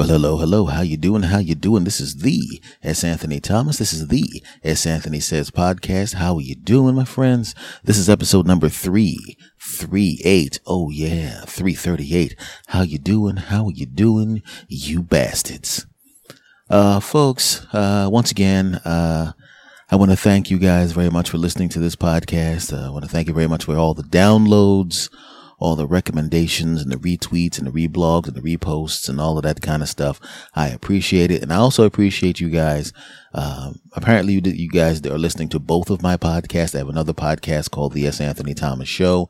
Well, hello, hello. How you doing? How you doing? This is the S. Anthony Thomas. This is the S. Anthony Says podcast. How are you doing, my friends? This is episode number three, three eight. Oh yeah, three thirty eight. How you doing? How are you doing, you bastards? Uh, folks. Uh, once again, uh. I want to thank you guys very much for listening to this podcast. Uh, I want to thank you very much for all the downloads, all the recommendations and the retweets and the reblogs and the reposts and all of that kind of stuff. I appreciate it. And I also appreciate you guys. Um, apparently you, you guys are listening to both of my podcasts. I have another podcast called the S. Anthony Thomas Show.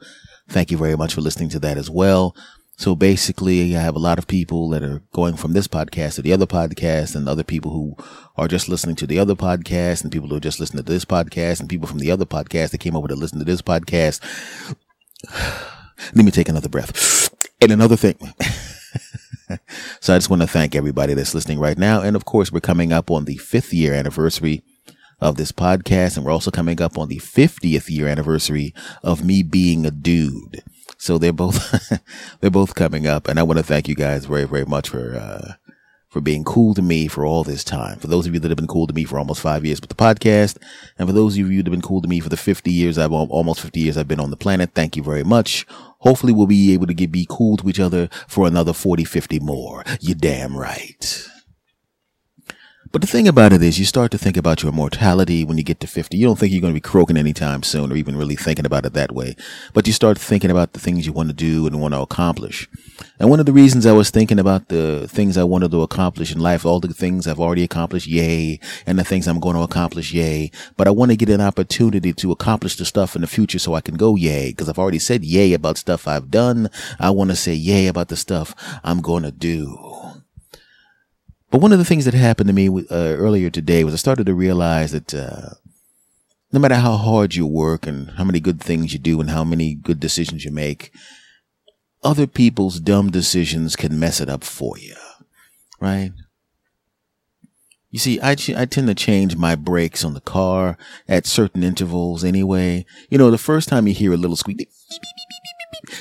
Thank you very much for listening to that as well. So basically, I have a lot of people that are going from this podcast to the other podcast and other people who are just listening to the other podcast and people who are just listening to this podcast and people from the other podcast that came over to listen to this podcast. Let me take another breath. And another thing. so I just want to thank everybody that's listening right now. And of course, we're coming up on the fifth year anniversary of this podcast. And we're also coming up on the 50th year anniversary of me being a dude. So they're both, they're both coming up. And I want to thank you guys very, very much for, uh, for being cool to me for all this time. For those of you that have been cool to me for almost five years with the podcast, and for those of you that have been cool to me for the 50 years I've almost 50 years I've been on the planet, thank you very much. Hopefully we'll be able to get be cool to each other for another 40, 50 more. You damn right. But the thing about it is, you start to think about your mortality when you get to 50. You don't think you're going to be croaking anytime soon or even really thinking about it that way. But you start thinking about the things you want to do and want to accomplish. And one of the reasons I was thinking about the things I wanted to accomplish in life, all the things I've already accomplished, yay, and the things I'm going to accomplish, yay. But I want to get an opportunity to accomplish the stuff in the future so I can go yay. Because I've already said yay about stuff I've done. I want to say yay about the stuff I'm going to do. But one of the things that happened to me uh, earlier today was I started to realize that uh, no matter how hard you work and how many good things you do and how many good decisions you make, other people's dumb decisions can mess it up for you, right? You see, I, I tend to change my brakes on the car at certain intervals anyway. You know, the first time you hear a little squeak,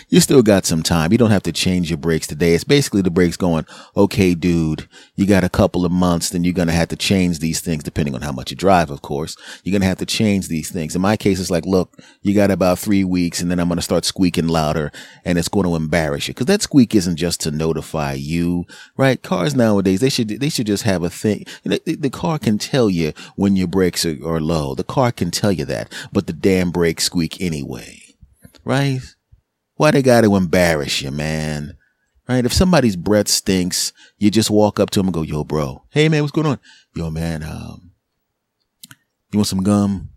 you still got some time. You don't have to change your brakes today. It's basically the brakes going, okay, dude, you got a couple of months, then you're going to have to change these things depending on how much you drive, of course. You're going to have to change these things. In my case, it's like, look, you got about three weeks and then I'm going to start squeaking louder and it's going to embarrass you. Cause that squeak isn't just to notify you, right? Cars nowadays, they should, they should just have a thing. The, the car can tell you when your brakes are, are low. The car can tell you that, but the damn brakes squeak anyway, right? Why they got to embarrass you, man? Right? If somebody's breath stinks, you just walk up to them and go, yo, bro. Hey, man, what's going on? Yo, man, um, you want some gum?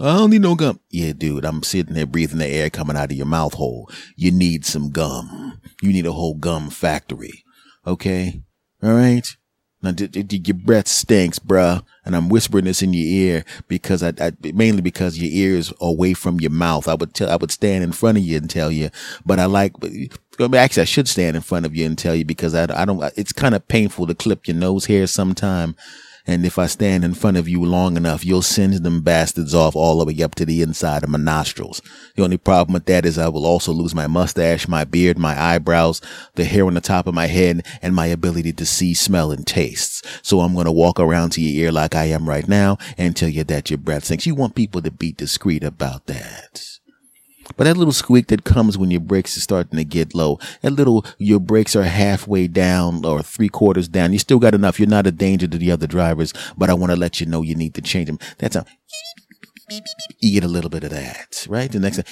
I don't need no gum. Yeah, dude, I'm sitting there breathing the air coming out of your mouth hole. You need some gum. You need a whole gum factory. Okay? All right? Now, your breath stinks, bruh. And I'm whispering this in your ear because I, I, mainly because your ears are away from your mouth. I would tell, I would stand in front of you and tell you, but I like, actually, I should stand in front of you and tell you because I, I don't, it's kind of painful to clip your nose hair sometime. And if I stand in front of you long enough, you'll send them bastards off all the way up to the inside of my nostrils. The only problem with that is I will also lose my mustache, my beard, my eyebrows, the hair on the top of my head, and my ability to see, smell, and taste. So I'm going to walk around to your ear like I am right now and tell you that your breath stinks. You want people to be discreet about that. But that little squeak that comes when your brakes are starting to get low, that little, your brakes are halfway down or three quarters down. You still got enough. You're not a danger to the other drivers, but I want to let you know you need to change them. That's how you get a little bit of that, right? The next, time,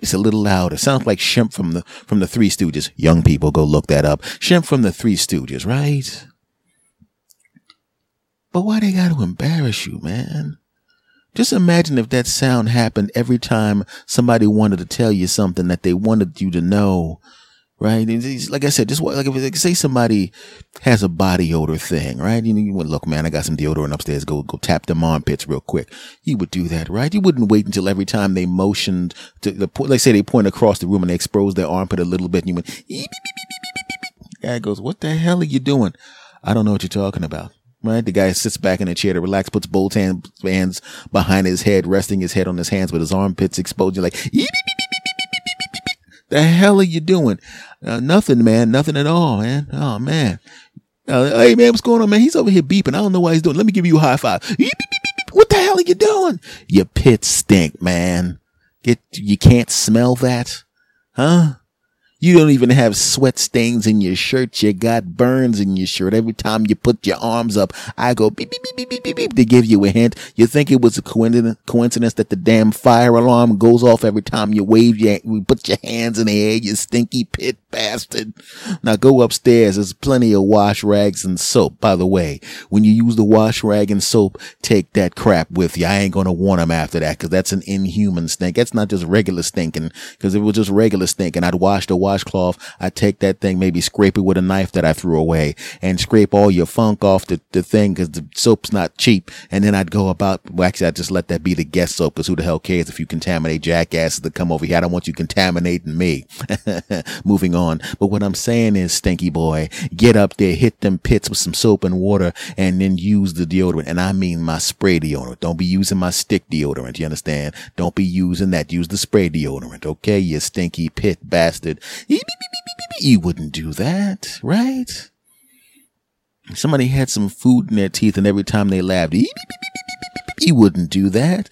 it's a little louder. Sounds like Shemp from the, from the Three Stooges. Young people, go look that up. Shemp from the Three Stooges, right? But why they got to embarrass you, man? Just imagine if that sound happened every time somebody wanted to tell you something that they wanted you to know, right? like I said, just like if like say somebody has a body odor thing, right? You, know, you would look, man, I got some deodorant upstairs. Go go tap them armpits real quick. You would do that, right? You wouldn't wait until every time they motioned to the point. like say they point across the room and they expose their armpit a little bit, and you went. Guy goes, "What the hell are you doing?" I don't know what you're talking about right? The guy sits back in a chair to relax, puts both hands behind his head, resting his head on his hands with his armpits exposed. You're like, The hell are you doing? Uh, nothing, man. Nothing at all, man. Oh man. Uh, hey man, what's going on, man? He's over here beeping. I don't know why he's doing. Let me give you a high five. What the hell are you doing? Your pits stink, man. Get you can't smell that, huh? You don't even have sweat stains in your shirt. You got burns in your shirt. Every time you put your arms up, I go beep, beep, beep, beep, beep, beep, beep to give you a hint. You think it was a coincidence, that the damn fire alarm goes off every time you wave your, you put your hands in the air, you stinky pit bastard. Now go upstairs. There's plenty of wash rags and soap. By the way, when you use the wash rag and soap, take that crap with you. I ain't going to want them after that because that's an inhuman stink. That's not just regular stinking because if it was just regular stinking, I'd wash the washcloth. I'd take that thing, maybe scrape it with a knife that I threw away and scrape all your funk off the, the thing because the soap's not cheap. And then I'd go about, well, actually, I'd just let that be the guest soap because who the hell cares if you contaminate jackasses that come over here? I don't want you contaminating me. Moving on. But what I'm saying is, stinky boy, get up there, hit them pits with some soap and water and then use the deodorant. And I mean my spray deodorant. Don't be using my stick deodorant. You understand? Don't be using that. Use the spray deodorant. Okay. You stinky pit bastard. You wouldn't do that, right? Somebody had some food in their teeth and every time they laughed, you wouldn't do that.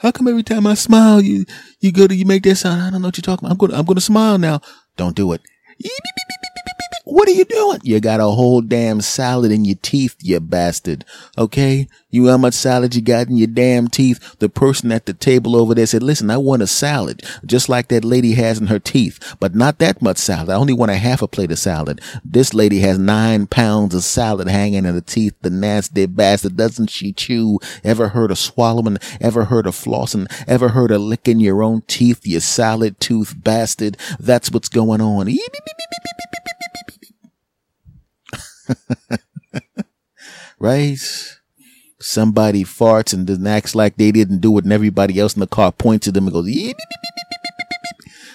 How come every time I smile, you, you go to, you make that sound? I don't know what you're talking about. I'm to, I'm going to smile now. Don't do it. What are you doing? You got a whole damn salad in your teeth, you bastard. Okay? You know how much salad you got in your damn teeth? The person at the table over there said, listen, I want a salad, just like that lady has in her teeth, but not that much salad. I only want a half a plate of salad. This lady has nine pounds of salad hanging in her teeth. The nasty bastard. Doesn't she chew? Ever heard of swallowing? Ever heard of flossing? Ever heard of licking your own teeth, you salad tooth bastard? That's what's going on. Right? Somebody farts and then acts like they didn't do it, and everybody else in the car points at them and goes,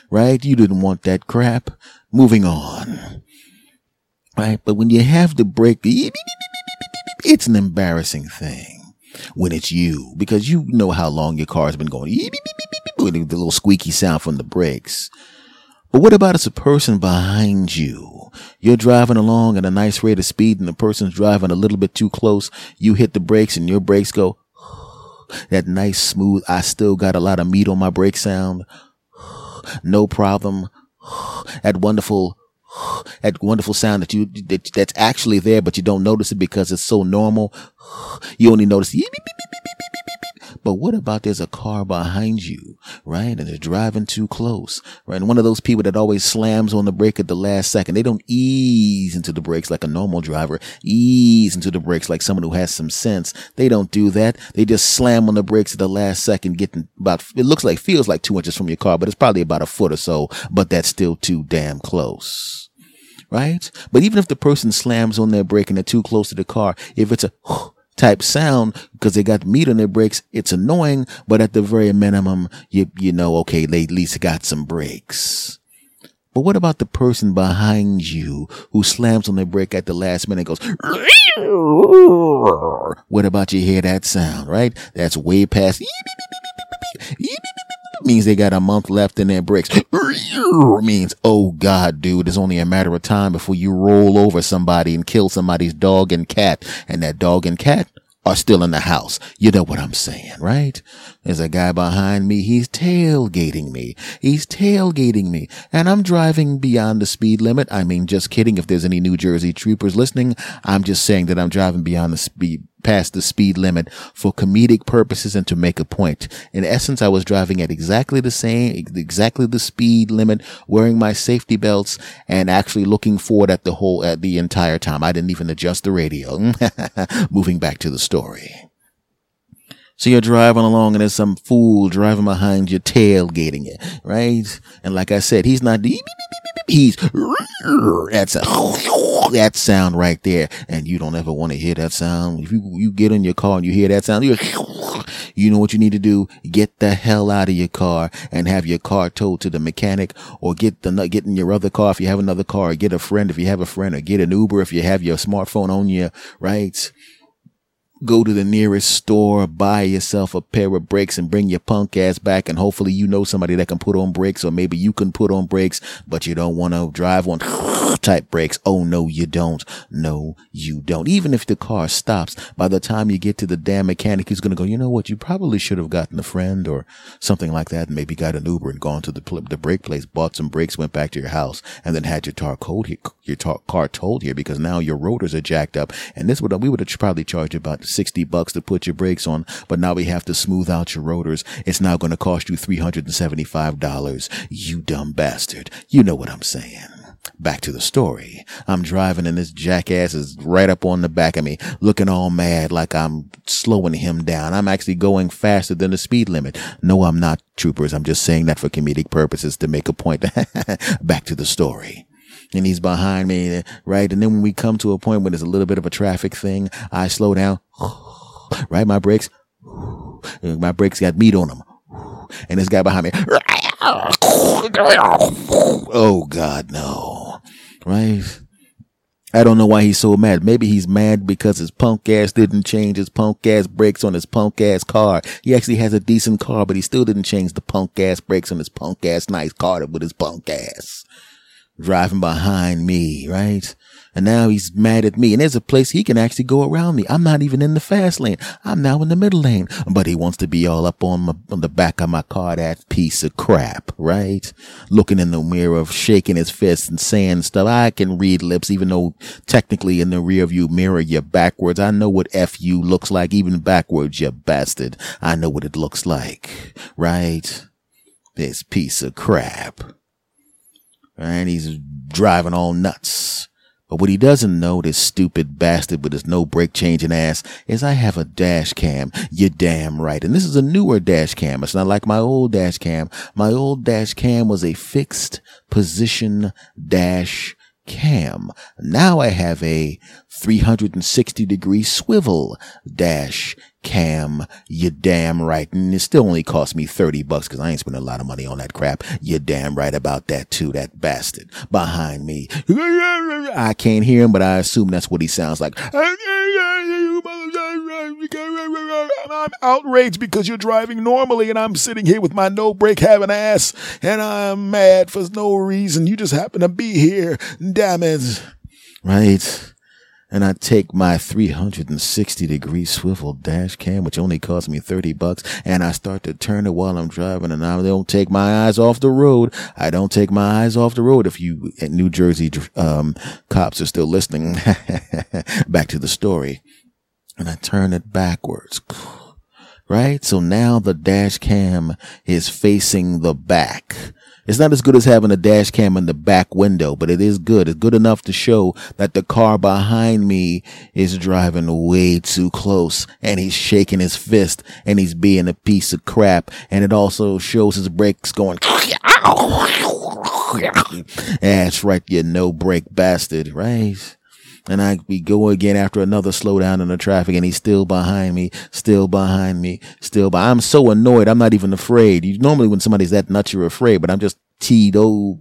right? You didn't want that crap. Moving on. Right? But when you have to break, it's an embarrassing thing when it's you because you know how long your car's been going. The little squeaky sound from the brakes. But what about it's a person behind you? You're driving along at a nice rate of speed and the person's driving a little bit too close. You hit the brakes and your brakes go that nice smooth. I still got a lot of meat on my brake sound. No problem. That wonderful that wonderful sound that you that, that's actually there, but you don't notice it because it's so normal. You only notice but what about there's a car behind you, right? And they're driving too close, right? And one of those people that always slams on the brake at the last second. They don't ease into the brakes like a normal driver, ease into the brakes like someone who has some sense. They don't do that. They just slam on the brakes at the last second, getting about, it looks like, feels like two inches from your car, but it's probably about a foot or so, but that's still too damn close. Right? But even if the person slams on their brake and they're too close to the car, if it's a type sound because they got meat on their brakes. It's annoying, but at the very minimum, you, you know, okay, they at least got some brakes. But what about the person behind you who slams on their brake at the last minute and goes, what about you hear that sound, right? That's way past means they got a month left in their bricks. means, oh God, dude, it's only a matter of time before you roll over somebody and kill somebody's dog and cat. And that dog and cat are still in the house. You know what I'm saying, right? There's a guy behind me. He's tailgating me. He's tailgating me. And I'm driving beyond the speed limit. I mean, just kidding. If there's any New Jersey troopers listening, I'm just saying that I'm driving beyond the speed past the speed limit for comedic purposes and to make a point. In essence, I was driving at exactly the same, exactly the speed limit, wearing my safety belts and actually looking forward at the whole, at the entire time. I didn't even adjust the radio. Moving back to the story. So you're driving along and there's some fool driving behind you tailgating you, right? And like I said, he's not, he's, that's a, that sound right there. And you don't ever want to hear that sound. If you, you get in your car and you hear that sound, you know what you need to do? Get the hell out of your car and have your car towed to the mechanic or get the, get in your other car if you have another car or get a friend if you have a friend or get an Uber if you have your smartphone on you, right? Go to the nearest store, buy yourself a pair of brakes and bring your punk ass back. And hopefully you know somebody that can put on brakes or maybe you can put on brakes, but you don't want to drive on type brakes. Oh no, you don't. No, you don't. Even if the car stops, by the time you get to the damn mechanic, he's going to go, you know what? You probably should have gotten a friend or something like that. Maybe got an Uber and gone to the, the brake place, bought some brakes, went back to your house and then had your cold here, your tar- car towed here because now your rotors are jacked up. And this would, we would have probably charged you about 60 bucks to put your brakes on, but now we have to smooth out your rotors. It's now going to cost you $375. You dumb bastard. You know what I'm saying. Back to the story. I'm driving and this jackass is right up on the back of me, looking all mad like I'm slowing him down. I'm actually going faster than the speed limit. No, I'm not, troopers. I'm just saying that for comedic purposes to make a point. Back to the story and he's behind me, right? And then when we come to a point where there's a little bit of a traffic thing, I slow down, right? My brakes, my brakes got meat on them. And this guy behind me, oh God, no, right? I don't know why he's so mad. Maybe he's mad because his punk ass didn't change his punk ass brakes on his punk ass car. He actually has a decent car, but he still didn't change the punk ass brakes on his punk ass nice car with his punk ass driving behind me, right? And now he's mad at me. And there's a place he can actually go around me. I'm not even in the fast lane. I'm now in the middle lane. But he wants to be all up on, my, on the back of my car, that piece of crap, right? Looking in the mirror, shaking his fist and saying stuff. I can read lips, even though technically in the rear view mirror, you're backwards. I know what FU looks like, even backwards, you bastard. I know what it looks like, right? This piece of crap and he's driving all nuts. But what he doesn't know, this stupid bastard with his no brake changing ass, is I have a dash cam. You're damn right. And this is a newer dash cam. It's not like my old dash cam. My old dash cam was a fixed position dash cam. Now I have a 360 degree swivel dash cam. You damn right. And it still only cost me 30 bucks because I ain't spending a lot of money on that crap. You damn right about that too. That bastard behind me. I can't hear him, but I assume that's what he sounds like. I'm outraged because you're driving normally and I'm sitting here with my no brake having ass and I'm mad for no reason. You just happen to be here. Damn it. Right and I take my 360 degree swivel dash cam, which only cost me 30 bucks, and I start to turn it while I'm driving, and I don't take my eyes off the road. I don't take my eyes off the road. If you New Jersey um, cops are still listening, back to the story, and I turn it backwards. Right? So now the dash cam is facing the back it's not as good as having a dash cam in the back window, but it is good. It's good enough to show that the car behind me is driving way too close and he's shaking his fist and he's being a piece of crap. And it also shows his brakes going. That's right, you no brake bastard, right? And I we go again after another slowdown in the traffic, and he's still behind me, still behind me, still. But I'm so annoyed. I'm not even afraid. You normally when somebody's that nuts, you're afraid, but I'm just teed old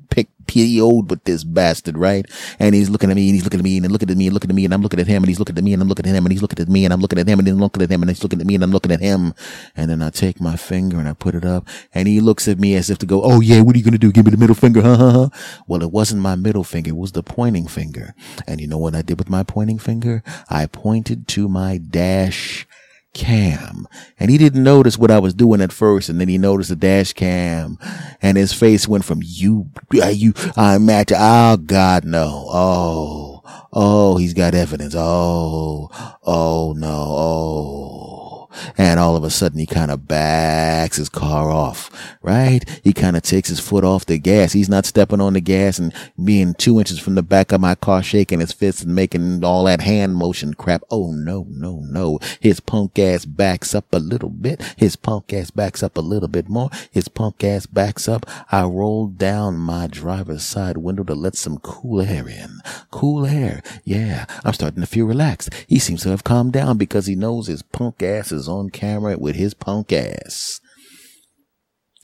PO'd with this bastard, right? And he's looking at me and he's looking at me and looking at me and looking at me and I'm looking at him and he's looking at me and I'm looking at him and he's looking at me and I'm looking at him and then looking at him and he's looking at me and I'm looking at him. And then I take my finger and I put it up and he looks at me as if to go, Oh yeah, what are you going to do? Give me the middle finger. Huh, huh, huh. Well, it wasn't my middle finger. It was the pointing finger. And you know what I did with my pointing finger? I pointed to my dash cam. And he didn't notice what I was doing at first. And then he noticed the dash cam and his face went from you, you, I'm at, oh God, no. Oh, oh, he's got evidence. Oh, oh no. Oh. And all of a sudden he kind of backs his car off, right? He kind of takes his foot off the gas. He's not stepping on the gas and being two inches from the back of my car, shaking his fists and making all that hand motion crap. Oh no, no, no. His punk ass backs up a little bit. His punk ass backs up a little bit more. His punk ass backs up. I roll down my driver's side window to let some cool air in. Cool air. Yeah, I'm starting to feel relaxed. He seems to have calmed down because he knows his punk ass is on camera with his punk ass.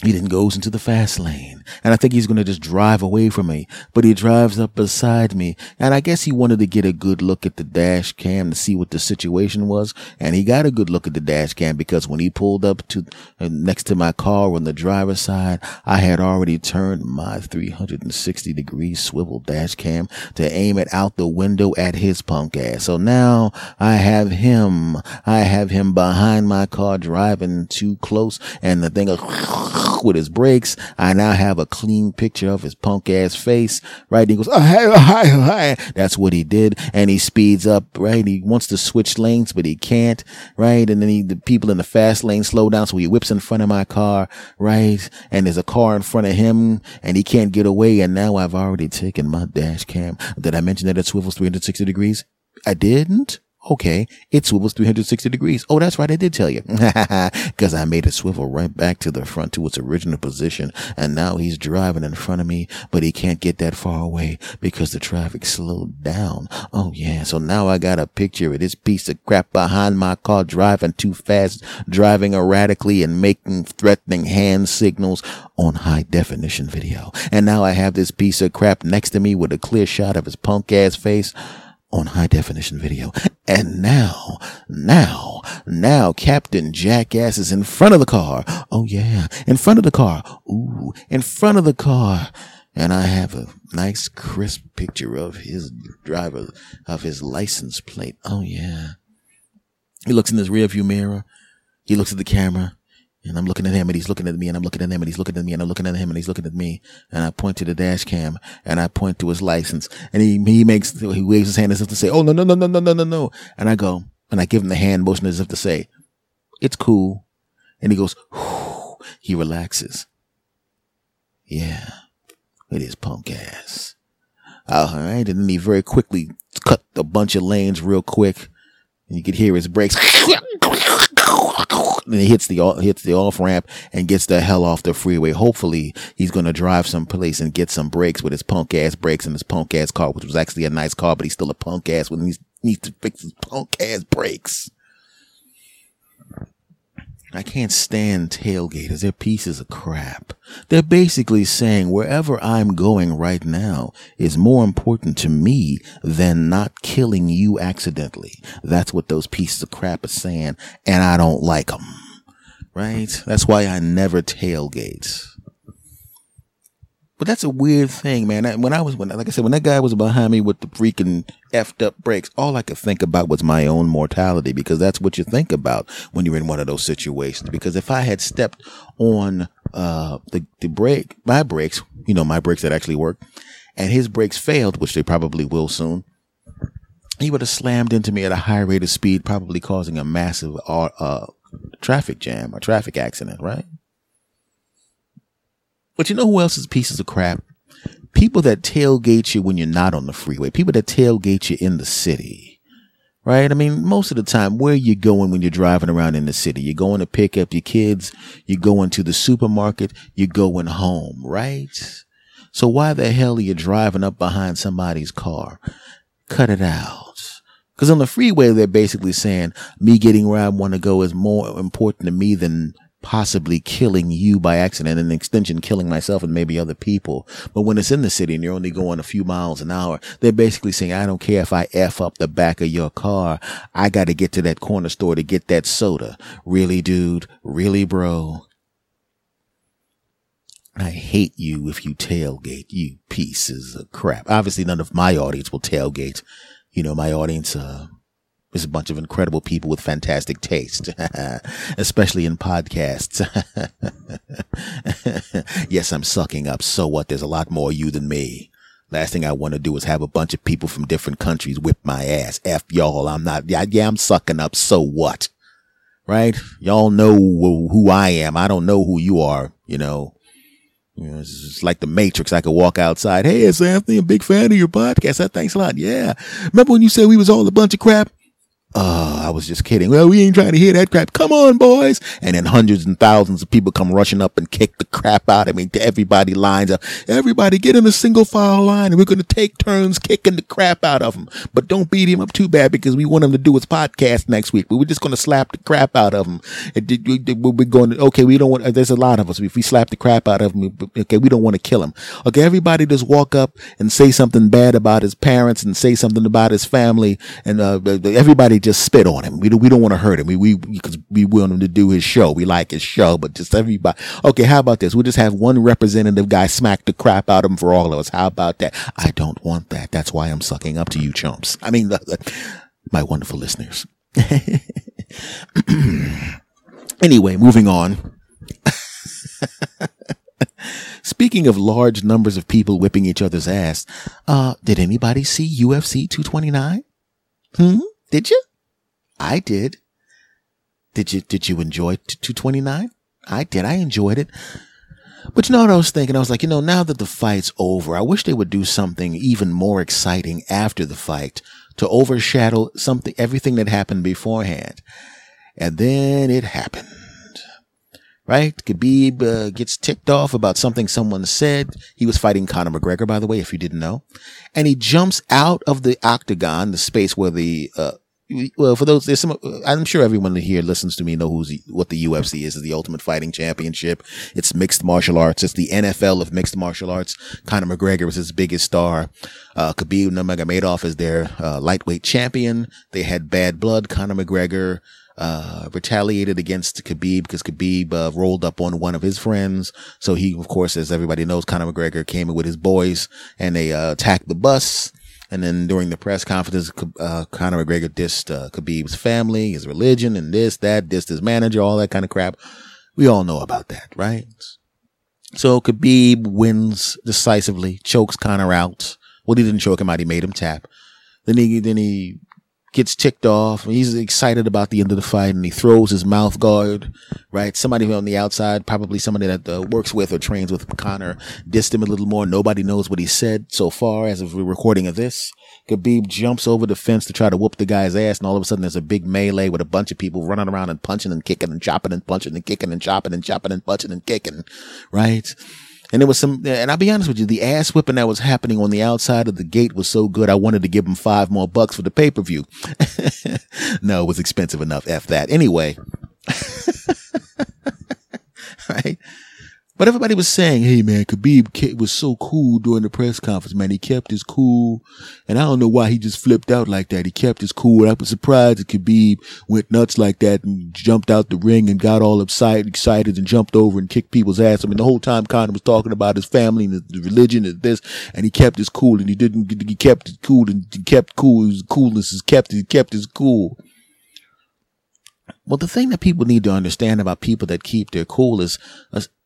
He then goes into the fast lane and I think he's going to just drive away from me, but he drives up beside me. And I guess he wanted to get a good look at the dash cam to see what the situation was. And he got a good look at the dash cam because when he pulled up to uh, next to my car on the driver's side, I had already turned my 360 degree swivel dash cam to aim it out the window at his punk ass. So now I have him, I have him behind my car driving too close and the thing with his brakes. I now have a clean picture of his punk ass face, right? He goes, oh, oh hi, hi, hi. That's what he did. And he speeds up, right? He wants to switch lanes, but he can't, right? And then he, the people in the fast lane slow down. So he whips in front of my car, right? And there's a car in front of him and he can't get away. And now I've already taken my dash cam. Did I mention that it swivels 360 degrees? I didn't. Okay, it swivels 360 degrees. Oh, that's right. I did tell you. Cause I made it swivel right back to the front to its original position. And now he's driving in front of me, but he can't get that far away because the traffic slowed down. Oh yeah. So now I got a picture of this piece of crap behind my car driving too fast, driving erratically and making threatening hand signals on high definition video. And now I have this piece of crap next to me with a clear shot of his punk ass face on high definition video. And now, now, now Captain Jackass is in front of the car. Oh yeah, in front of the car. Ooh, in front of the car. And I have a nice crisp picture of his driver, of his license plate. Oh yeah. He looks in his rearview mirror. He looks at the camera. And I'm looking at him and he's looking at me and I'm looking at him and he's looking at me and I'm looking at him and he's looking at me. And I point to the dash cam and I point to his license and he, he makes, he waves his hand as if to say, Oh, no, no, no, no, no, no, no, no. And I go and I give him the hand motion as if to say, it's cool. And he goes, he relaxes. Yeah, it is punk ass. All right. And then he very quickly cut a bunch of lanes real quick and you could hear his brakes and he hits the hits the off ramp and gets the hell off the freeway. Hopefully, he's going to drive someplace and get some brakes with his punk ass brakes in his punk ass car, which was actually a nice car, but he's still a punk ass when he needs to fix his punk ass brakes. I can't stand tailgaters. They're pieces of crap. They're basically saying wherever I'm going right now is more important to me than not killing you accidentally. That's what those pieces of crap are saying, and I don't like them. Right? That's why I never tailgate. But that's a weird thing, man. When I was, when, like I said, when that guy was behind me with the freaking effed up brakes, all I could think about was my own mortality because that's what you think about when you're in one of those situations. Because if I had stepped on, uh, the, the brake, my brakes, you know, my brakes that actually work and his brakes failed, which they probably will soon, he would have slammed into me at a high rate of speed, probably causing a massive, uh, uh traffic jam or traffic accident, right? But you know who else is pieces of crap? People that tailgate you when you're not on the freeway. People that tailgate you in the city. Right? I mean, most of the time, where are you going when you're driving around in the city? You're going to pick up your kids. You're going to the supermarket. You're going home, right? So why the hell are you driving up behind somebody's car? Cut it out. Cause on the freeway, they're basically saying me getting where I want to go is more important to me than possibly killing you by accident and an extension killing myself and maybe other people. But when it's in the city and you're only going a few miles an hour, they're basically saying, I don't care if I F up the back of your car. I got to get to that corner store to get that soda. Really, dude? Really, bro? I hate you if you tailgate, you pieces of crap. Obviously, none of my audience will tailgate. You know, my audience, uh, is a bunch of incredible people with fantastic taste, especially in podcasts. yes, I'm sucking up. So what? There's a lot more you than me. Last thing I want to do is have a bunch of people from different countries whip my ass. F y'all. I'm not, yeah, yeah, I'm sucking up. So what? Right? Y'all know who I am. I don't know who you are, you know. You know, it's like the Matrix. I could walk outside. Hey, it's Anthony. I'm a big fan of your podcast. Thanks a lot. Yeah. Remember when you said we was all a bunch of crap? Uh, I was just kidding. Well, we ain't trying to hear that crap. Come on, boys. And then hundreds and thousands of people come rushing up and kick the crap out of me. Everybody lines up. Everybody get in a single file line and we're going to take turns kicking the crap out of him. But don't beat him up too bad because we want him to do his podcast next week. But we're just going to slap the crap out of him. We're going to, okay, we don't want, there's a lot of us. If we slap the crap out of him, okay, we don't want to kill him. Okay, everybody just walk up and say something bad about his parents and say something about his family and uh, everybody just spit on him. We, we don't want to hurt him. We, we, because we want him to do his show. We like his show, but just everybody. Okay. How about this? We'll just have one representative guy smack the crap out of him for all of us. How about that? I don't want that. That's why I'm sucking up to you chumps. I mean, my wonderful listeners. anyway, moving on. Speaking of large numbers of people whipping each other's ass, uh, did anybody see UFC 229? Hmm? Did you? I did. Did you, did you enjoy 229? I did. I enjoyed it. But you know what I was thinking? I was like, you know, now that the fight's over, I wish they would do something even more exciting after the fight to overshadow something, everything that happened beforehand. And then it happened right? Khabib uh, gets ticked off about something someone said. He was fighting Conor McGregor, by the way, if you didn't know. And he jumps out of the octagon, the space where the, uh, well, for those, there's some, I'm sure everyone here listens to me know who's, what the UFC is, is the Ultimate Fighting Championship. It's mixed martial arts. It's the NFL of mixed martial arts. Conor McGregor was his biggest star. Uh, Khabib Nurmagomedov is their, uh, lightweight champion. They had bad blood. Conor McGregor, uh, retaliated against Khabib because Khabib uh, rolled up on one of his friends. So he, of course, as everybody knows, Conor McGregor came in with his boys and they uh, attacked the bus. And then during the press conference, uh, Conor McGregor dissed uh, Khabib's family, his religion, and this, that, dissed his manager, all that kind of crap. We all know about that, right? So Khabib wins decisively, chokes Conor out. Well, he didn't choke him out; he made him tap. Then he then he gets ticked off. He's excited about the end of the fight and he throws his mouth guard, right? Somebody on the outside, probably somebody that uh, works with or trains with Conor, dissed him a little more. Nobody knows what he said so far as of recording of this. Khabib jumps over the fence to try to whoop the guy's ass, and all of a sudden there's a big melee with a bunch of people running around and punching and kicking and chopping and punching and kicking and chopping and chopping and punching and kicking, right? And there was some, and I'll be honest with you, the ass whipping that was happening on the outside of the gate was so good. I wanted to give him five more bucks for the pay per view. no, it was expensive enough. F that. Anyway. right. But everybody was saying, hey man, Khabib was so cool during the press conference, man. He kept his cool. And I don't know why he just flipped out like that. He kept his cool. I was surprised that Khabib went nuts like that and jumped out the ring and got all excited, excited and jumped over and kicked people's ass. I mean, the whole time Conor was talking about his family and the religion and this, and he kept his cool and he didn't, he kept it cool and he kept cool. His coolness is kept, he kept his cool. Well, the thing that people need to understand about people that keep their cool is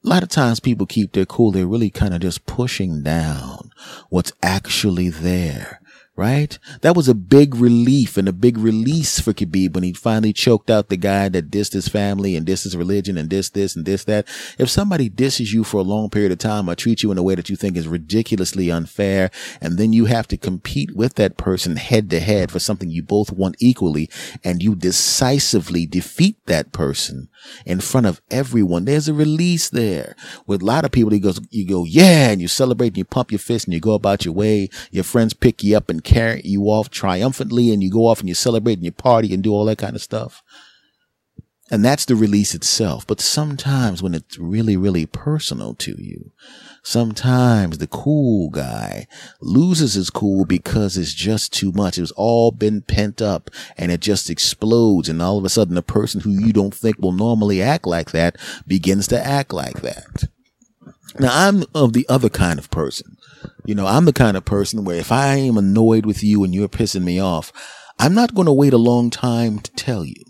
a lot of times people keep their cool. They're really kind of just pushing down what's actually there right? That was a big relief and a big release for Khabib when he finally choked out the guy that dissed his family and dissed his religion and dissed this and dissed that. If somebody disses you for a long period of time or treats you in a way that you think is ridiculously unfair, and then you have to compete with that person head to head for something you both want equally, and you decisively defeat that person in front of everyone, there's a release there. With a lot of people, you go, you go, yeah, and you celebrate and you pump your fist and you go about your way. Your friends pick you up and carry you off triumphantly and you go off and you celebrate and you party and do all that kind of stuff. And that's the release itself. But sometimes when it's really, really personal to you, sometimes the cool guy loses his cool because it's just too much. It's all been pent up and it just explodes. And all of a sudden, the person who you don't think will normally act like that begins to act like that. Now, I'm of the other kind of person. You know, I'm the kind of person where if I am annoyed with you and you're pissing me off, I'm not going to wait a long time to tell you.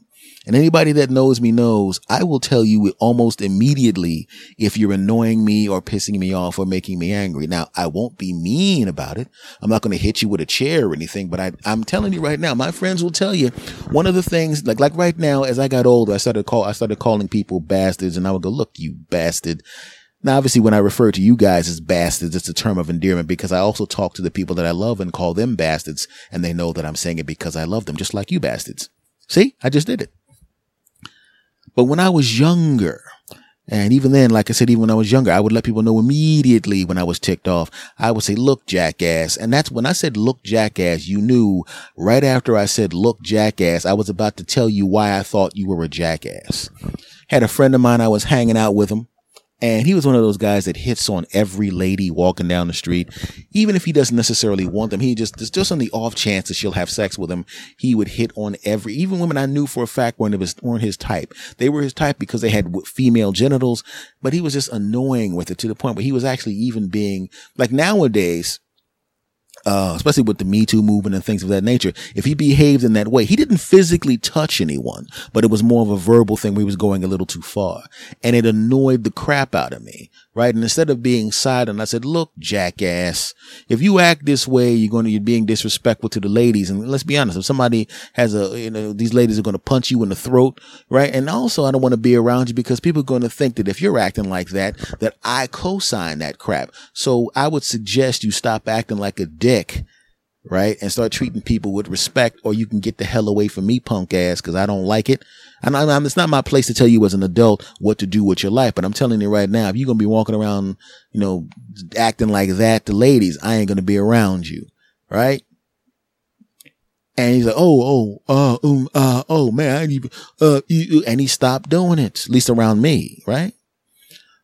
And anybody that knows me knows I will tell you almost immediately if you're annoying me or pissing me off or making me angry. Now, I won't be mean about it. I'm not going to hit you with a chair or anything, but I, I'm telling you right now, my friends will tell you one of the things, like, like right now, as I got older, I started call, I started calling people bastards and I would go, look, you bastard. Now, obviously, when I refer to you guys as bastards, it's a term of endearment because I also talk to the people that I love and call them bastards, and they know that I'm saying it because I love them, just like you bastards. See, I just did it. But when I was younger, and even then, like I said, even when I was younger, I would let people know immediately when I was ticked off. I would say, look, jackass. And that's when I said, look, jackass, you knew right after I said, look, jackass, I was about to tell you why I thought you were a jackass. Had a friend of mine, I was hanging out with him. And he was one of those guys that hits on every lady walking down the street. Even if he doesn't necessarily want them, he just, just on the off chance that she'll have sex with him, he would hit on every, even women I knew for a fact weren't, his, weren't his type. They were his type because they had female genitals, but he was just annoying with it to the point where he was actually even being, like nowadays, uh, especially with the Me Too movement and things of that nature, if he behaved in that way, he didn't physically touch anyone, but it was more of a verbal thing where he was going a little too far. And it annoyed the crap out of me, right? And instead of being silent, I said, look, jackass, if you act this way, you're going to, you're being disrespectful to the ladies. And let's be honest, if somebody has a, you know, these ladies are going to punch you in the throat, right? And also, I don't want to be around you because people are going to think that if you're acting like that, that I co-sign that crap. So I would suggest you stop acting like a dick right? And start treating people with respect, or you can get the hell away from me, punk ass, because I don't like it. And I, I'm, it's not my place to tell you as an adult what to do with your life, but I'm telling you right now, if you're gonna be walking around, you know, acting like that to ladies, I ain't gonna be around you, right? And he's like, oh, oh, uh, um, uh, oh man, I need, uh, and he stopped doing it, at least around me, right?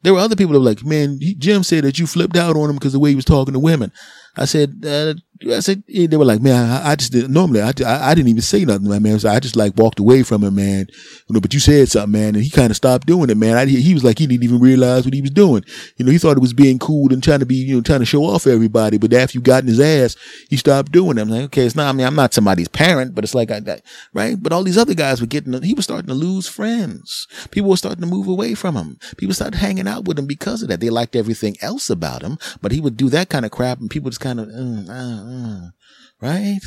There were other people that were like, man, Jim said that you flipped out on him because the way he was talking to women. I said, uh, I said, they were like, man, I, I just didn't, normally, I, I, I, didn't even say nothing, my man. So I just like walked away from him, man. You know, but you said something, man, and he kind of stopped doing it, man. I, he was like, he didn't even realize what he was doing. You know, he thought it was being cool and trying to be, you know, trying to show off everybody. But after you got in his ass, he stopped doing it. I'm like, okay, it's not, I mean, I'm not somebody's parent, but it's like, I, I, right? But all these other guys were getting, he was starting to lose friends. People were starting to move away from him. People started hanging out with him because of that. They liked everything else about him, but he would do that kind of crap and people just kind of, mm, uh, uh, right?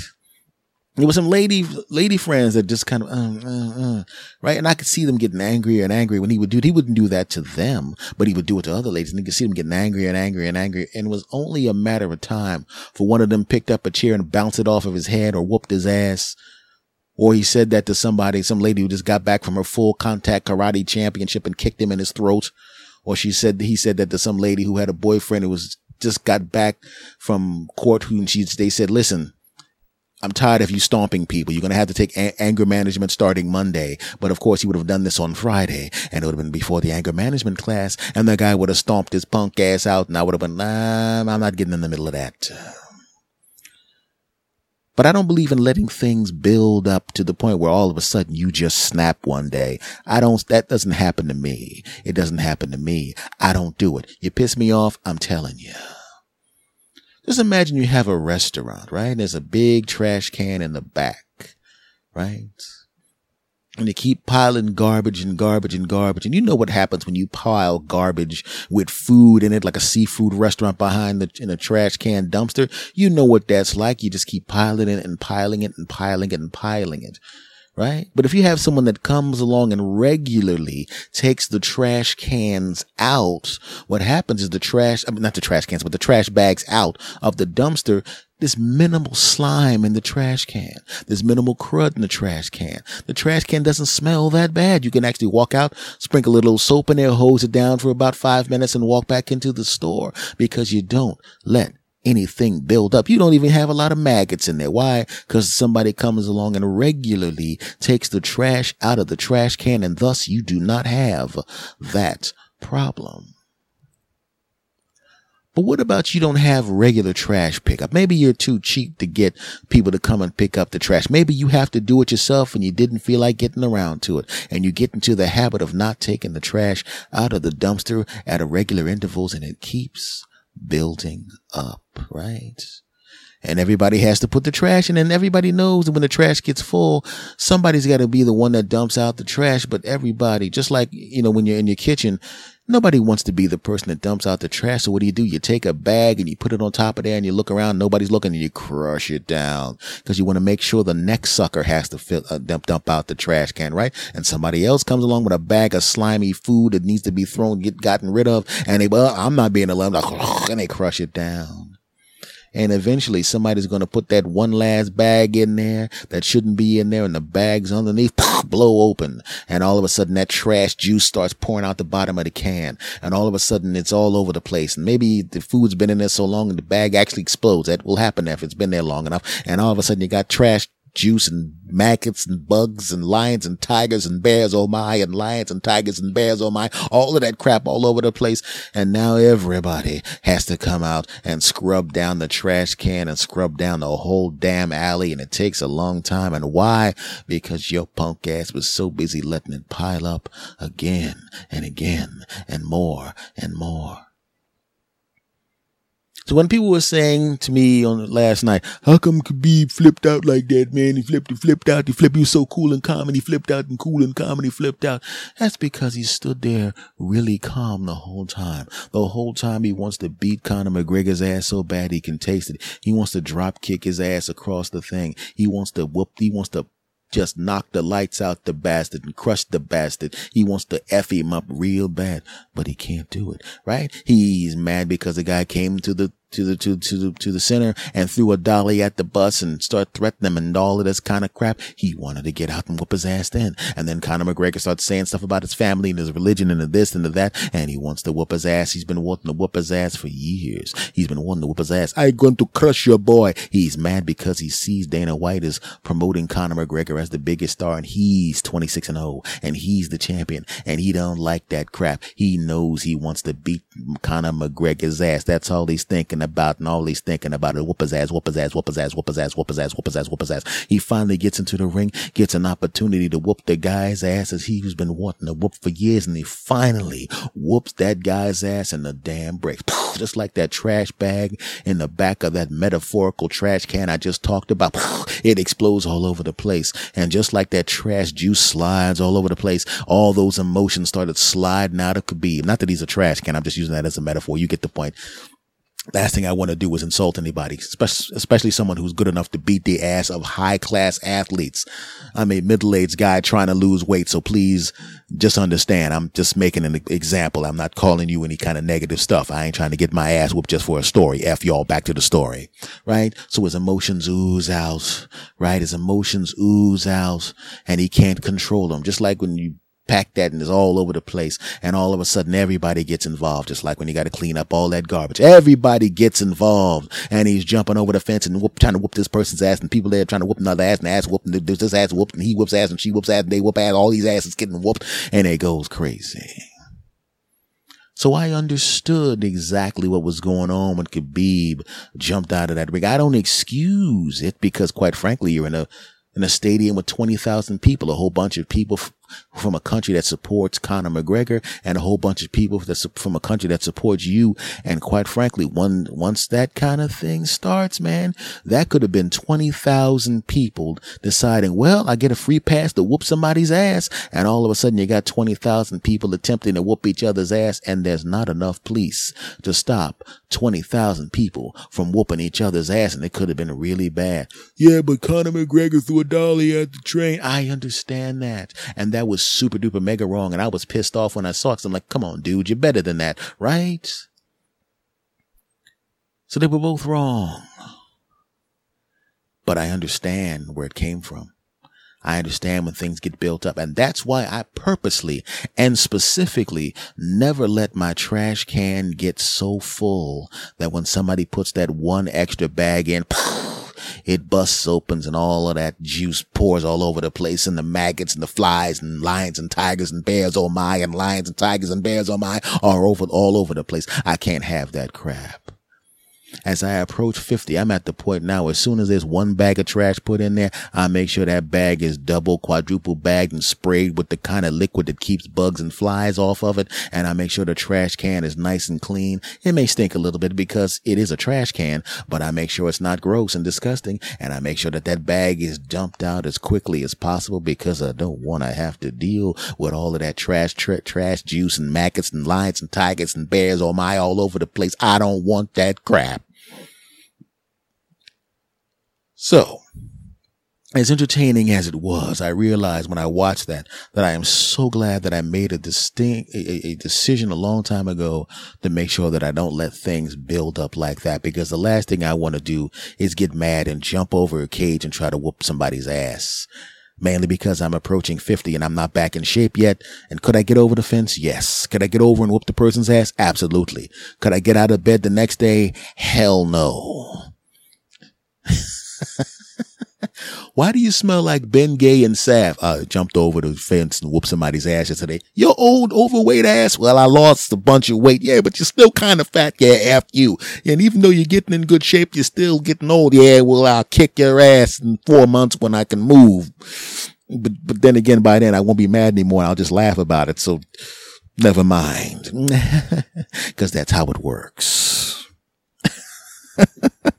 There was some lady lady friends that just kind of uh, right, and I could see them getting angrier and angrier when he would do it. He wouldn't do that to them, but he would do it to other ladies, and you could see them getting angrier and angrier and angrier. And it was only a matter of time for one of them picked up a chair and bounced it off of his head or whooped his ass. Or he said that to somebody, some lady who just got back from her full contact karate championship and kicked him in his throat. Or she said, he said that to some lady who had a boyfriend who was just got back from court who she, they said, listen, I'm tired of you stomping people. You're going to have to take a- anger management starting Monday. But of course, he would have done this on Friday and it would have been before the anger management class. And the guy would have stomped his punk ass out and I would have been, nah, I'm not getting in the middle of that. But I don't believe in letting things build up to the point where all of a sudden you just snap one day. I don't, that doesn't happen to me. It doesn't happen to me. I don't do it. You piss me off. I'm telling you. Just imagine you have a restaurant, right? There's a big trash can in the back, right? And they keep piling garbage and garbage and garbage. And you know what happens when you pile garbage with food in it, like a seafood restaurant behind the, in a trash can dumpster. You know what that's like. You just keep piling it and piling it and piling it and piling it. Right? But if you have someone that comes along and regularly takes the trash cans out, what happens is the trash, I mean, not the trash cans, but the trash bags out of the dumpster, This minimal slime in the trash can. This minimal crud in the trash can. The trash can doesn't smell that bad. You can actually walk out, sprinkle a little soap in there, hose it down for about five minutes and walk back into the store because you don't let anything build up. You don't even have a lot of maggots in there. Why? Because somebody comes along and regularly takes the trash out of the trash can and thus you do not have that problem. But what about you don't have regular trash pickup? Maybe you're too cheap to get people to come and pick up the trash. Maybe you have to do it yourself and you didn't feel like getting around to it. And you get into the habit of not taking the trash out of the dumpster at irregular intervals and it keeps building up, right? and everybody has to put the trash in and everybody knows that when the trash gets full somebody's got to be the one that dumps out the trash but everybody just like you know when you're in your kitchen Nobody wants to be the person that dumps out the trash. So what do you do? You take a bag and you put it on top of there and you look around. Nobody's looking and you crush it down because you want to make sure the next sucker has to fill, uh, dump, dump out the trash can, right? And somebody else comes along with a bag of slimy food that needs to be thrown, get gotten rid of. And they, well, I'm not being alone. and they crush it down. And eventually somebody's going to put that one last bag in there that shouldn't be in there and the bags underneath blow open. And all of a sudden that trash juice starts pouring out the bottom of the can. And all of a sudden it's all over the place. And maybe the food's been in there so long and the bag actually explodes. That will happen if it's been there long enough. And all of a sudden you got trash juice and maggots and bugs and lions and tigers and bears, oh my, and lions and tigers and bears, oh my, all of that crap all over the place. And now everybody has to come out and scrub down the trash can and scrub down the whole damn alley. And it takes a long time. And why? Because your punk ass was so busy letting it pile up again and again and more and more. So when people were saying to me on last night, how come Khabib flipped out like that, man? He flipped, he flipped out, he flipped, he was so cool and calm and he flipped out and cool and calm and he flipped out. That's because he stood there really calm the whole time. The whole time he wants to beat Conor McGregor's ass so bad he can taste it. He wants to drop kick his ass across the thing. He wants to whoop, he wants to just knock the lights out the bastard and crush the bastard. He wants to F him up real bad, but he can't do it, right? He's mad because the guy came to the to the to to the to the center and threw a dolly at the bus and start threatening him and all of this kind of crap. He wanted to get out and whoop his ass then. And then Conor McGregor starts saying stuff about his family and his religion and the this and the that, and he wants to whoop his ass. He's been wanting to whoop his ass for years. He's been wanting to whoop his ass. I'm going to crush your boy. He's mad because he sees Dana White is promoting Conor McGregor as the biggest star and he's 26 and 0 and he's the champion and he don't like that crap. He knows he wants to beat Conor McGregor's ass. That's all he's thinking about and all he's thinking about it. Whoop his ass, whoop his ass, whoop his ass, whoop his ass, whoop his ass, whoop his ass, whoop his ass. He finally gets into the ring, gets an opportunity to whoop the guy's ass as he's been wanting to whoop for years. And he finally whoops that guy's ass and the dam breaks. Just like that trash bag in the back of that metaphorical trash can I just talked about. It explodes all over the place. And just like that trash juice slides all over the place, all those emotions started sliding out of Khabib. Not that he's a trash can. I'm just using that as a metaphor. You get the point last thing I want to do is insult anybody, especially someone who's good enough to beat the ass of high class athletes. I'm a middle aged guy trying to lose weight. So please just understand. I'm just making an example. I'm not calling you any kind of negative stuff. I ain't trying to get my ass whooped just for a story. F y'all back to the story, right? So his emotions ooze out, right? His emotions ooze out and he can't control them. Just like when you pack that and it's all over the place. And all of a sudden everybody gets involved. Just like when you got to clean up all that garbage. Everybody gets involved and he's jumping over the fence and whoop, trying to whoop this person's ass and people there trying to whoop another ass and ass whooping. There's this ass whooped and he whoops ass and she whoops ass and they whoop ass. All these asses getting whooped and it goes crazy. So I understood exactly what was going on when Khabib jumped out of that ring. I don't excuse it because quite frankly, you're in a, in a stadium with 20,000 people, a whole bunch of people from a country that supports Conor McGregor and a whole bunch of people that's from a country that supports you. And quite frankly, one, once that kind of thing starts, man, that could have been 20,000 people deciding, well, I get a free pass to whoop somebody's ass. And all of a sudden you got 20,000 people attempting to whoop each other's ass and there's not enough police to stop 20,000 people from whooping each other's ass. And it could have been really bad. Yeah, but Conor McGregor threw a dolly at the train. I understand that. And that was super duper mega wrong. And I was pissed off when I saw it. I'm like, come on, dude, you're better than that, right? So they were both wrong. But I understand where it came from. I understand when things get built up. And that's why I purposely and specifically never let my trash can get so full that when somebody puts that one extra bag in, it busts opens and all of that juice pours all over the place and the maggots and the flies and lions and tigers and bears oh my and lions and tigers and bears oh my are over all over the place. I can't have that crap. As I approach 50, I'm at the point now, as soon as there's one bag of trash put in there, I make sure that bag is double, quadruple bagged and sprayed with the kind of liquid that keeps bugs and flies off of it. And I make sure the trash can is nice and clean. It may stink a little bit because it is a trash can, but I make sure it's not gross and disgusting. And I make sure that that bag is dumped out as quickly as possible because I don't want to have to deal with all of that trash, tra- trash juice and maggots and lions and tigers and bears oh my all over the place. I don't want that crap. So as entertaining as it was, I realized when I watched that that I am so glad that I made a distinct a, a, decision a long time ago to make sure that I don't let things build up like that because the last thing I want to do is get mad and jump over a cage and try to whoop somebody's ass. Mainly because I'm approaching 50 and I'm not back in shape yet. And could I get over the fence? Yes. Could I get over and whoop the person's ass? Absolutely. Could I get out of bed the next day? Hell no. Why do you smell like Ben Gay and Saf? I uh, jumped over the fence and whooped somebody's ass yesterday. Your old overweight ass. Well, I lost a bunch of weight. Yeah, but you're still kind of fat. Yeah, after you. And even though you're getting in good shape, you're still getting old. Yeah, well, I'll kick your ass in four months when I can move. But, but then again, by then I won't be mad anymore. I'll just laugh about it. So never mind. Cause that's how it works.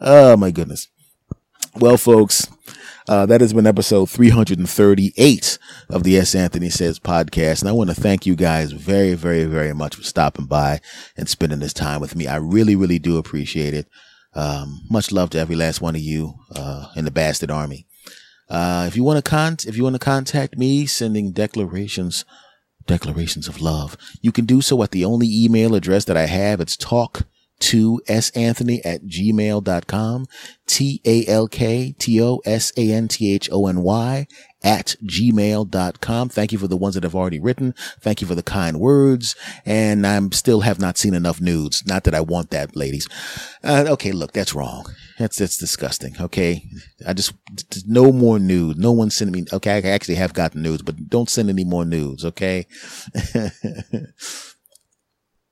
Oh my goodness. Well, folks, uh, that has been episode 338 of the S. Anthony Says podcast. And I want to thank you guys very, very, very much for stopping by and spending this time with me. I really, really do appreciate it. Um, much love to every last one of you, uh, in the bastard army. Uh, if you want to con, if you want to contact me, sending declarations, declarations of love, you can do so at the only email address that I have. It's talk to S Anthony at gmail.com. T A L K T O S A N T H O N Y at gmail.com. Thank you for the ones that have already written. Thank you for the kind words. And I'm still have not seen enough nudes. Not that I want that, ladies. Uh, okay. Look, that's wrong. That's, that's disgusting. Okay. I just, no more nudes. No one sending me. Okay. I actually have gotten nudes, but don't send any more nudes. Okay.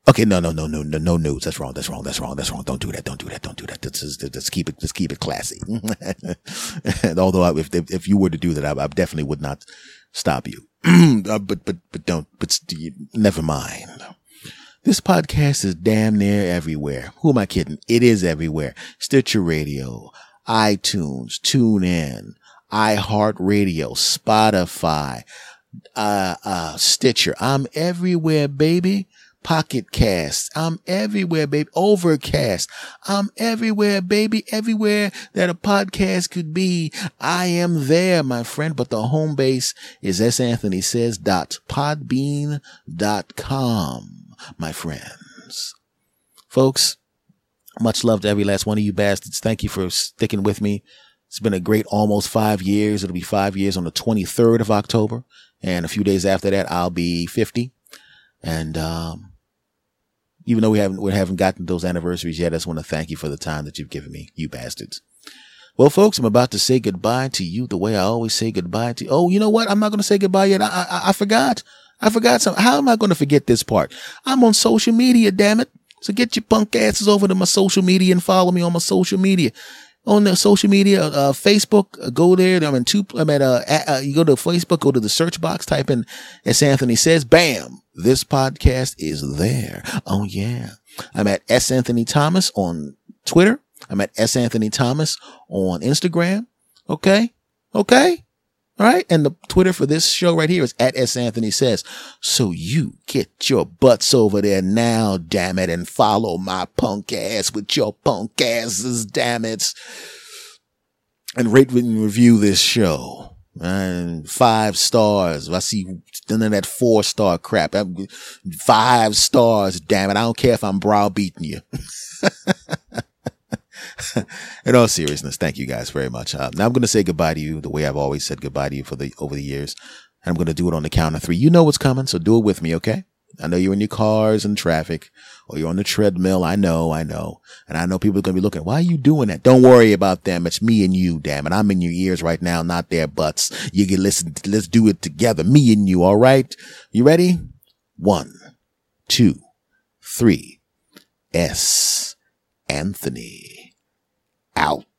Okay, no, no, no, no, no, no news. That's wrong. That's wrong. That's wrong. That's wrong. Don't do that. Don't do that. Don't do that. Let's just, let's keep it. Let's keep it classy. although I, if if you were to do that, I, I definitely would not stop you. uh, but but but don't. But never mind. This podcast is damn near everywhere. Who am I kidding? It is everywhere. Stitcher Radio, iTunes, TuneIn, iHeartRadio, Spotify, uh, uh, Stitcher. I'm everywhere, baby. Pocket Cast. I'm everywhere, baby. Overcast. I'm everywhere, baby. Everywhere that a podcast could be. I am there, my friend. But the home base is S. Anthony says dot podbean dot com, my friends. Folks, much love to every last one of you bastards. Thank you for sticking with me. It's been a great almost five years. It'll be five years on the 23rd of October. And a few days after that, I'll be 50. And, um, even though we haven't we haven't gotten those anniversaries yet, I just want to thank you for the time that you've given me, you bastards. Well, folks, I'm about to say goodbye to you the way I always say goodbye to you. Oh, you know what? I'm not going to say goodbye yet. I, I, I forgot. I forgot something. How am I going to forget this part? I'm on social media, damn it. So get your punk asses over to my social media and follow me on my social media. On the social media, uh, Facebook, uh, go there. I'm in two, I'm at, uh, uh, you go to Facebook, go to the search box, type in, S. Anthony says, bam, this podcast is there. Oh yeah. I'm at S. Anthony Thomas on Twitter. I'm at S. Anthony Thomas on Instagram. Okay. Okay. All right. And the Twitter for this show right here is at S. Anthony says. So you get your butts over there now, damn it, and follow my punk ass with your punk asses, damn it. And rate and review this show and five stars. I see none of that four star crap. Five stars, damn it. I don't care if I'm browbeating you. In all seriousness, thank you guys very much. Uh, now I'm going to say goodbye to you the way I've always said goodbye to you for the over the years. And I'm going to do it on the count of three. You know what's coming, so do it with me, okay? I know you're in your cars and traffic or you're on the treadmill. I know, I know. And I know people are going to be looking, why are you doing that? Don't worry about them. It's me and you, damn it. I'm in your ears right now, not their butts. You can listen. Let's do it together. Me and you. All right. You ready? One, two, three. S. Anthony. Out.